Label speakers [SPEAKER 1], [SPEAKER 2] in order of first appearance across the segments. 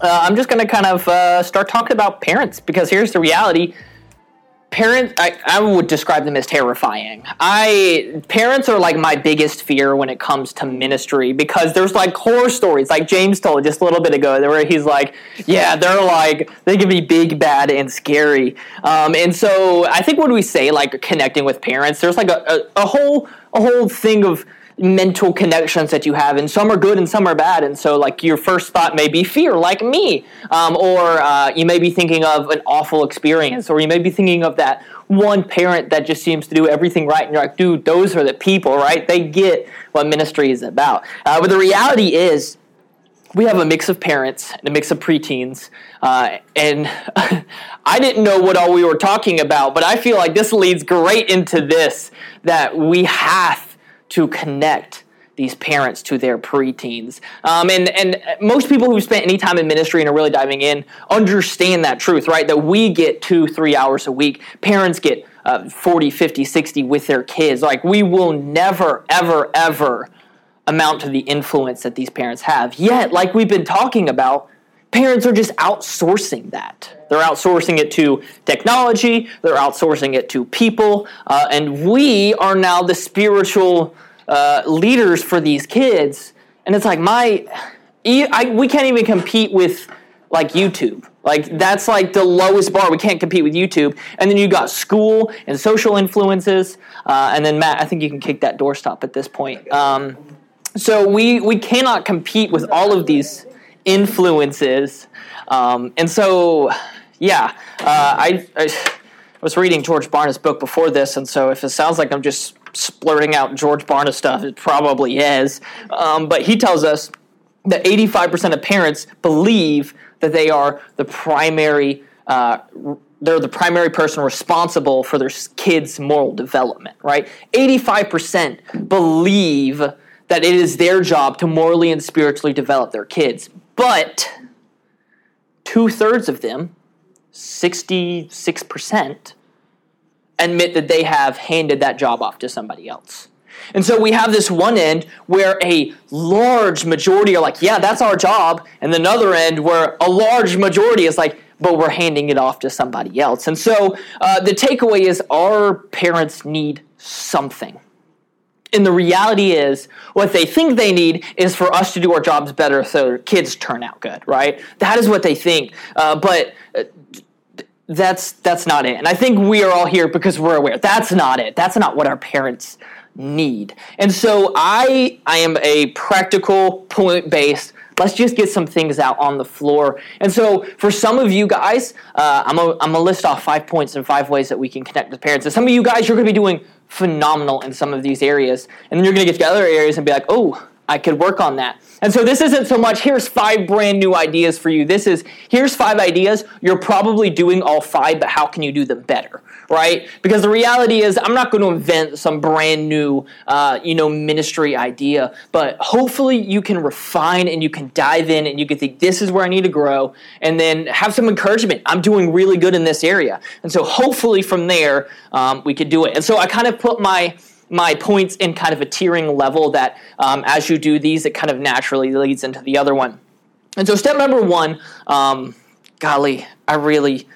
[SPEAKER 1] uh, I'm just going to kind of uh, start talking about parents because here's the reality. Parents I, I would describe them as terrifying. I parents are like my biggest fear when it comes to ministry because there's like horror stories like james told just a little bit ago where he's like yeah they're like they can be big bad and scary. Um, and so i think when we say like connecting with parents there's like a, a, a whole a whole thing of mental connections that you have, and some are good and some are bad. And so, like, your first thought may be fear, like me, um, or uh, you may be thinking of an awful experience, or you may be thinking of that one parent that just seems to do everything right, and you're like, dude, those are the people, right? They get what ministry is about. Uh, but the reality is, we have a mix of parents and a mix of preteens, uh, and I didn't know what all we were talking about, but I feel like this leads great into this that we have to connect these parents to their preteens. Um, and, and most people who spent any time in ministry and are really diving in understand that truth, right? That we get two, three hours a week. Parents get uh, 40, 50, 60 with their kids. Like, we will never, ever, ever amount to the influence that these parents have. Yet, like we've been talking about, parents are just outsourcing that. They're outsourcing it to technology, they're outsourcing it to people, uh, and we are now the spiritual uh, leaders for these kids. And it's like, my, I, we can't even compete with like YouTube. Like that's like the lowest bar. We can't compete with YouTube. And then you got school and social influences. Uh, and then Matt, I think you can kick that doorstop at this point. Um, so we we cannot compete with all of these influences. Um, and so yeah, uh, I, I, was reading George Barna's book before this, and so if it sounds like I'm just splurting out George Barna stuff, it probably is. Um, but he tells us that 85% of parents believe that they are the primary. Uh, they're the primary person responsible for their kids' moral development, right? 85% believe that it is their job to morally and spiritually develop their kids. But two thirds of them 66% admit that they have handed that job off to somebody else. And so we have this one end where a large majority are like, yeah, that's our job. And the other end where a large majority is like, but we're handing it off to somebody else. And so uh, the takeaway is our parents need something. And the reality is, what they think they need is for us to do our jobs better so kids turn out good, right? That is what they think. Uh, but uh, that's that's not it. And I think we are all here because we're aware. That's not it. That's not what our parents need. And so I I am a practical point based. Let's just get some things out on the floor. And so for some of you guys, uh, I'm gonna I'm list off five points and five ways that we can connect with parents. And some of you guys, you're going to be doing phenomenal in some of these areas, and then you're going to get to other areas and be like, oh, I could work on that. And so this isn't so much, here's five brand new ideas for you. This is, here's five ideas. You're probably doing all five, but how can you do them better? Right? Because the reality is, I'm not going to invent some brand new, uh, you know, ministry idea, but hopefully you can refine and you can dive in and you can think, this is where I need to grow, and then have some encouragement. I'm doing really good in this area. And so hopefully from there, um, we could do it. And so I kind of put my, my points in kind of a tiering level that um, as you do these, it kind of naturally leads into the other one. And so, step number one, um, golly, I really,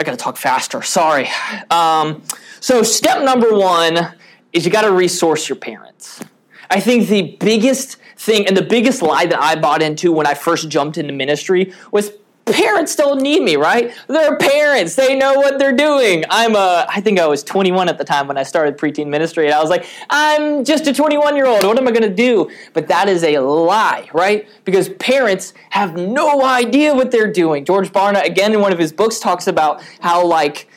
[SPEAKER 1] I got to talk faster. Sorry. Um, so, step number one is you got to resource your parents. I think the biggest thing and the biggest lie that I bought into when I first jumped into ministry was parents don't need me, right? They're parents. They know what they're doing. I'm a, I think I was 21 at the time when I started preteen ministry. And I was like, I'm just a 21 year old. What am I going to do? But that is a lie, right? Because parents have no idea what they're doing. George Barna, again, in one of his books, talks about how, like,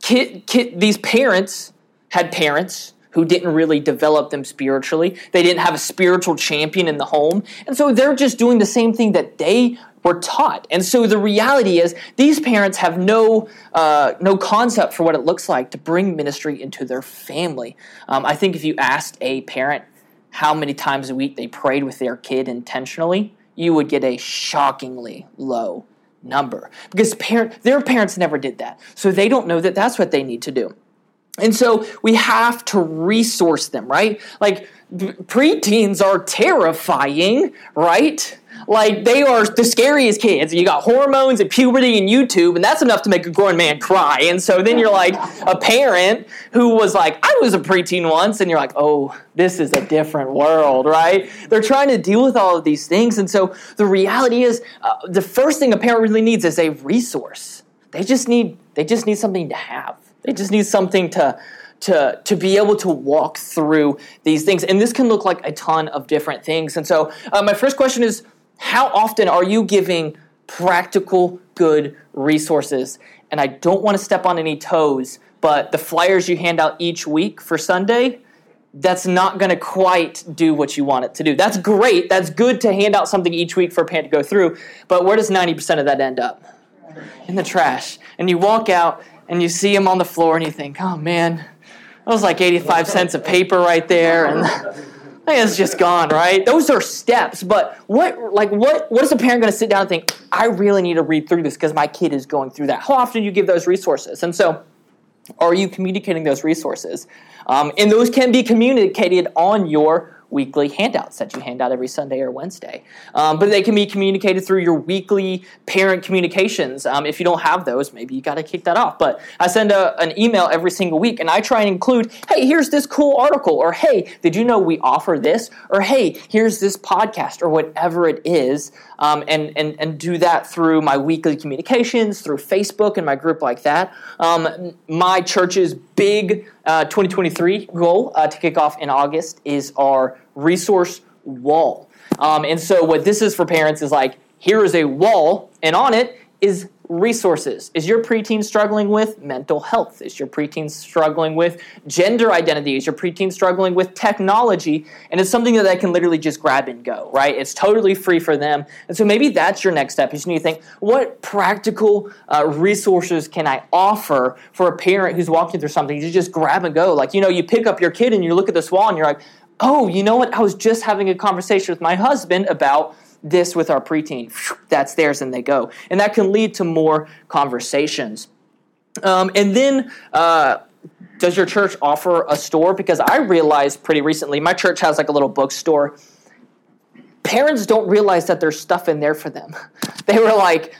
[SPEAKER 1] kid, kid, these parents had parents who didn't really develop them spiritually. They didn't have a spiritual champion in the home. And so they're just doing the same thing that they were taught. And so the reality is, these parents have no uh, no concept for what it looks like to bring ministry into their family. Um, I think if you asked a parent how many times a week they prayed with their kid intentionally, you would get a shockingly low number because parent their parents never did that, so they don't know that that's what they need to do. And so we have to resource them, right? Like preteens are terrifying, right? like they are the scariest kids. You got hormones and puberty and YouTube, and that's enough to make a grown man cry. And so then you're like a parent who was like, I was a preteen once, and you're like, oh, this is a different world, right? They're trying to deal with all of these things. And so the reality is, uh, the first thing a parent really needs is a resource. They just need they just need something to have. They just need something to to, to be able to walk through these things. And this can look like a ton of different things. And so, uh, my first question is how often are you giving practical, good resources? And I don't want to step on any toes, but the flyers you hand out each week for Sunday, that's not going to quite do what you want it to do. That's great. That's good to hand out something each week for a parent to go through. But where does 90% of that end up? In the trash. And you walk out and you see them on the floor and you think, oh man, that was like 85 cents of paper right there. And it's just gone, right? Those are steps. But what, like, what, what is a parent going to sit down and think, I really need to read through this because my kid is going through that? How often do you give those resources? And so, are you communicating those resources? Um, and those can be communicated on your weekly handouts that you hand out every Sunday or Wednesday. Um, but they can be communicated through your weekly parent communications. Um, if you don't have those, maybe you got to kick that off. But I send a, an email every single week and I try and include, hey, here's this cool article, or hey, did you know we offer this? Or hey, here's this podcast, or whatever it is. Um, and, and, and do that through my weekly communications, through Facebook and my group like that. Um, my church's big uh, 2023 goal uh, to kick off in August is our resource wall. Um, and so, what this is for parents is like, here is a wall, and on it is resources. Is your preteen struggling with mental health? Is your preteen struggling with gender identity? Is your preteen struggling with technology? And it's something that they can literally just grab and go, right? It's totally free for them. And so maybe that's your next step. You need to think, what practical uh, resources can I offer for a parent who's walking through something? You just grab and go. Like, you know, you pick up your kid and you look at this wall and you're like, oh, you know what? I was just having a conversation with my husband about this with our preteen. That's theirs, and they go. And that can lead to more conversations. Um, and then, uh, does your church offer a store? Because I realized pretty recently, my church has like a little bookstore. Parents don't realize that there's stuff in there for them. They were like,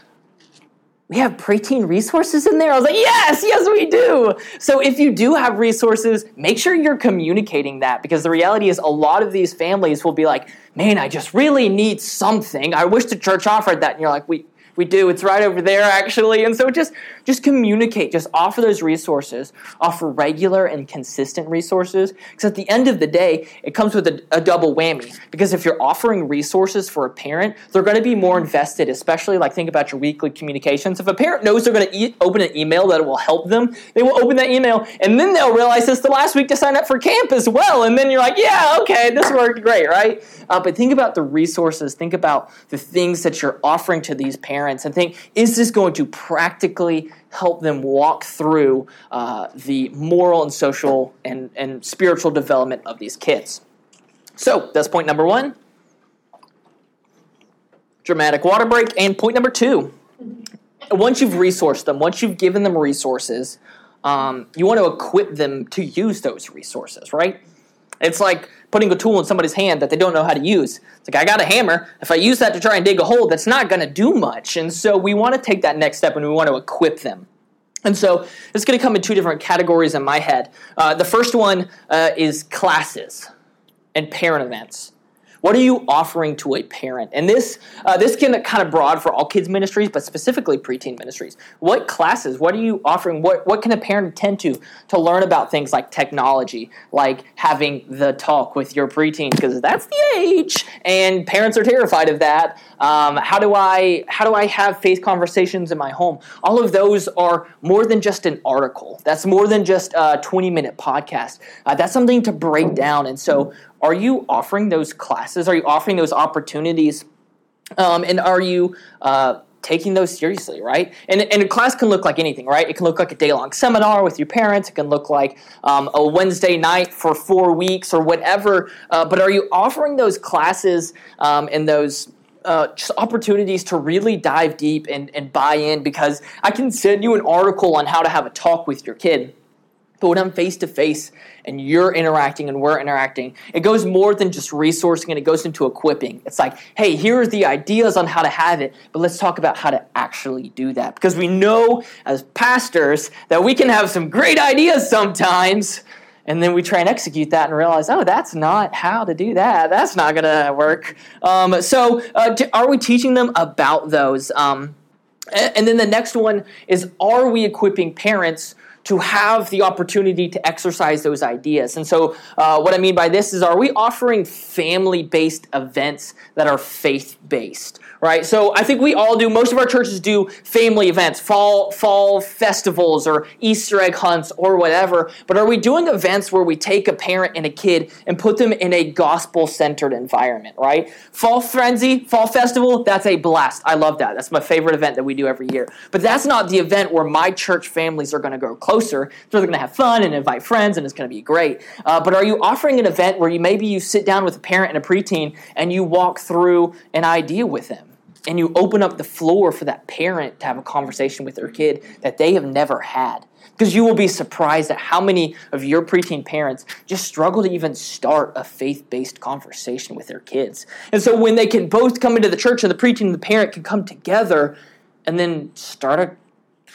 [SPEAKER 1] we have preteen resources in there? I was like, yes, yes, we do. So if you do have resources, make sure you're communicating that because the reality is a lot of these families will be like, man, I just really need something. I wish the church offered that. And you're like, we, we do. It's right over there, actually. And so just, just communicate. Just offer those resources. Offer regular and consistent resources. Because at the end of the day, it comes with a, a double whammy. Because if you're offering resources for a parent, they're going to be more invested, especially like think about your weekly communications. If a parent knows they're going to e- open an email that will help them, they will open that email and then they'll realize it's the last week to sign up for camp as well. And then you're like, yeah, okay, this worked great, right? Uh, but think about the resources. Think about the things that you're offering to these parents parents and think, is this going to practically help them walk through uh, the moral and social and, and spiritual development of these kids? So that's point number one dramatic water break. And point number two once you've resourced them, once you've given them resources, um, you want to equip them to use those resources, right? It's like putting a tool in somebody's hand that they don't know how to use. It's like, I got a hammer. If I use that to try and dig a hole, that's not going to do much. And so we want to take that next step and we want to equip them. And so it's going to come in two different categories in my head. Uh, the first one uh, is classes and parent events. What are you offering to a parent? And this uh, this can kind of broad for all kids ministries, but specifically preteen ministries. What classes? What are you offering? What what can a parent attend to to learn about things like technology, like having the talk with your preteen because that's the age, and parents are terrified of that. Um, how do I how do I have faith conversations in my home? All of those are more than just an article. That's more than just a twenty minute podcast. Uh, that's something to break down. And so are you offering those classes? Are you offering those opportunities? Um, and are you uh, taking those seriously, right? And, and a class can look like anything, right? It can look like a day long seminar with your parents. It can look like um, a Wednesday night for four weeks or whatever. Uh, but are you offering those classes um, and those uh, just opportunities to really dive deep and, and buy in? Because I can send you an article on how to have a talk with your kid But when I'm face to face and you're interacting and we're interacting, it goes more than just resourcing and it goes into equipping. It's like, hey, here are the ideas on how to have it, but let's talk about how to actually do that. Because we know as pastors that we can have some great ideas sometimes, and then we try and execute that and realize, oh, that's not how to do that. That's not going to work. Um, so, uh, are we teaching them about those? Um, and then the next one is, are we equipping parents? To have the opportunity to exercise those ideas. And so, uh, what I mean by this is, are we offering family based events that are faith based? right? So I think we all do. Most of our churches do family events, fall fall festivals, or Easter egg hunts, or whatever. But are we doing events where we take a parent and a kid and put them in a gospel centered environment, right? Fall frenzy, fall festival, that's a blast. I love that. That's my favorite event that we do every year. But that's not the event where my church families are going to grow closer. They're going to have fun and invite friends, and it's going to be great. Uh, but are you offering an event where you maybe you sit down with a parent and a preteen and you walk through an idea with them? and you open up the floor for that parent to have a conversation with their kid that they have never had. Because you will be surprised at how many of your preteen parents just struggle to even start a faith based conversation with their kids. And so when they can both come into the church and the preteen and the parent can come together and then start a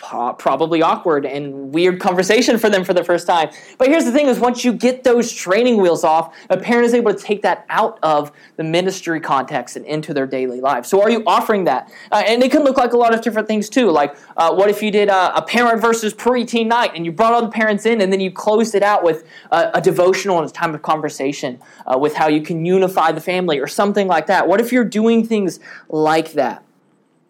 [SPEAKER 1] probably awkward and weird conversation for them for the first time. But here's the thing is once you get those training wheels off, a parent is able to take that out of the ministry context and into their daily life. So are you offering that? Uh, and it can look like a lot of different things too. Like uh, what if you did a, a, parent versus preteen night and you brought all the parents in and then you closed it out with a, a devotional and a time of conversation uh, with how you can unify the family or something like that. What if you're doing things like that?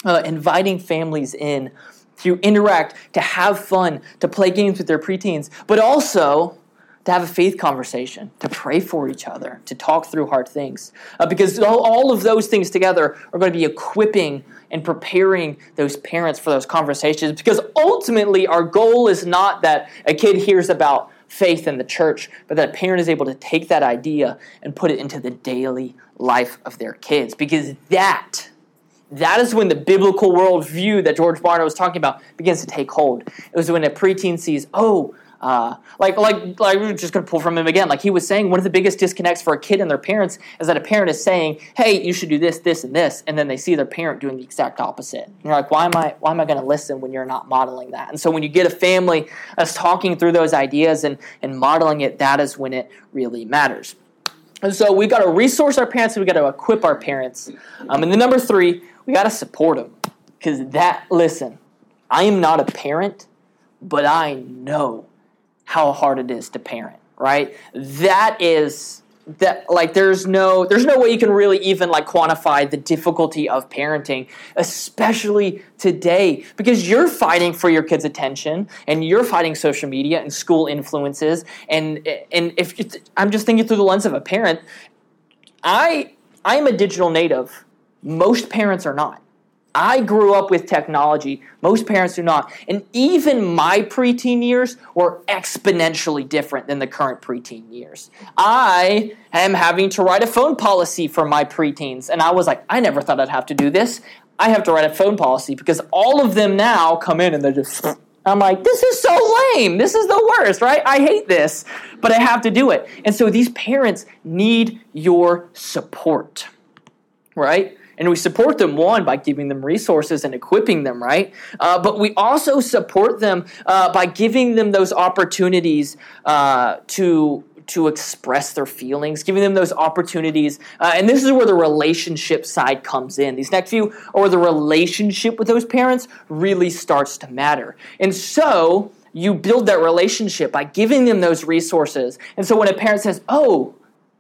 [SPEAKER 1] Uh, inviting families in to interact, to have fun, to play games with their preteens, but also to have a faith conversation, to pray for each other, to talk through hard things. Uh, because all, all of those things together are going to be equipping and preparing those parents for those conversations. Because ultimately, our goal is not that a kid hears about faith in the church, but that a parent is able to take that idea and put it into the daily life of their kids. Because that that is when the biblical worldview that George Barna was talking about begins to take hold. It was when a preteen sees, oh, uh, like, like, like, we're just going to pull from him again. Like he was saying, one of the biggest disconnects for a kid and their parents is that a parent is saying, "Hey, you should do this, this, and this," and then they see their parent doing the exact opposite. And you're like, "Why am I? Why am I going to listen when you're not modeling that?" And so, when you get a family that's talking through those ideas and and modeling it, that is when it really matters. And so, we've got to resource our parents, we've got to equip our parents. Um, and the number three, we got to support them. Because that, listen, I am not a parent, but I know how hard it is to parent, right? That is that like there's no there's no way you can really even like quantify the difficulty of parenting especially today because you're fighting for your kids attention and you're fighting social media and school influences and and if you, I'm just thinking through the lens of a parent I I am a digital native most parents are not. I grew up with technology. Most parents do not. And even my preteen years were exponentially different than the current preteen years. I am having to write a phone policy for my preteens. And I was like, I never thought I'd have to do this. I have to write a phone policy because all of them now come in and they're just. I'm like, this is so lame. This is the worst, right? I hate this, but I have to do it. And so these parents need your support, right? And we support them, one, by giving them resources and equipping them, right? Uh, but we also support them uh, by giving them those opportunities uh, to to express their feelings, giving them those opportunities. Uh, and this is where the relationship side comes in. These next few, or the relationship with those parents, really starts to matter. And so you build that relationship by giving them those resources. And so when a parent says, Oh,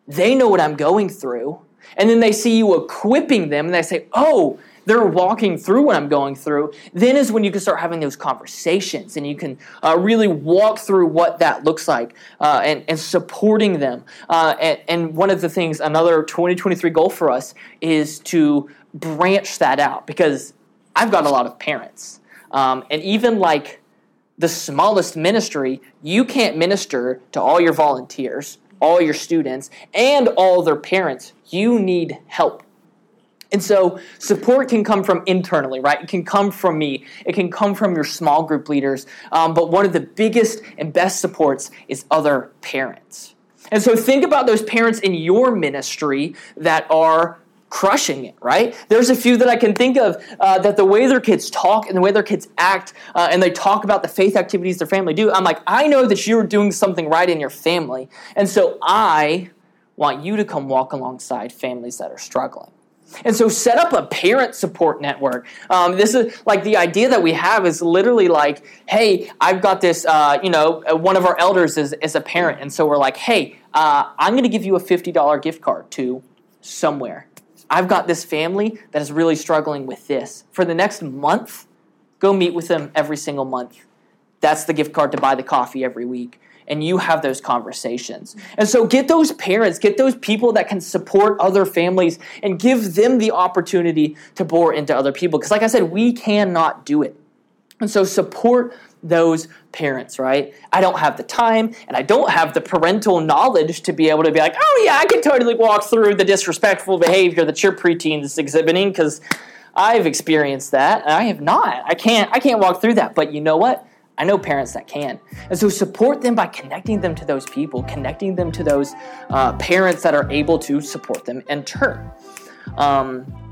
[SPEAKER 1] they know what I'm going through, and then they see you equipping them and they say, oh, they're walking through what I'm going through, then is when you can start having those conversations and you can uh, really walk through what that looks like uh, and, and supporting them. Uh, and, and one of the things, another 2023 goal for us is to branch that out because I've got a lot of parents. Um, and even like the smallest ministry, you can't minister to all your volunteers all your students, and all their parents. You need help. And so support can come from internally, right? It can come from me. It can come from your small group leaders. Um, but one of the biggest and best supports is other parents. And so think about those parents in your ministry that are crushing it, right? There's a few that I can think of uh, that the way their kids talk and the way their kids act uh, and they talk about the faith activities their family do, I'm like, I know that you're doing something right in your family. And so I want you to come walk alongside families that are struggling. And so set up a parent support network. Um, this is like the idea that we have is literally like, hey, I've got this, uh, you know, uh, one of our elders is, is a parent. And so we're like, hey, uh, I'm going to give you a $50 gift card to somewhere. I've got this family that is really struggling with this. For the next month, go meet with them every single month. That's the gift card to buy the coffee every week and you have those conversations. And so get those parents, get those people that can support other families and give them the opportunity to bore into other people. Because, like I said, we cannot do it. And so support those parents, right? I don't have the time and I don't have the parental knowledge to be able to be like, oh, yeah, I can totally walk through the disrespectful behavior that your preteen is exhibiting because I've experienced that and I have not. I can't, I can't walk through that. But you know what? I know parents that can. And so support them by connecting them to those people, connecting them to those uh, parents that are able to support them in turn. Um,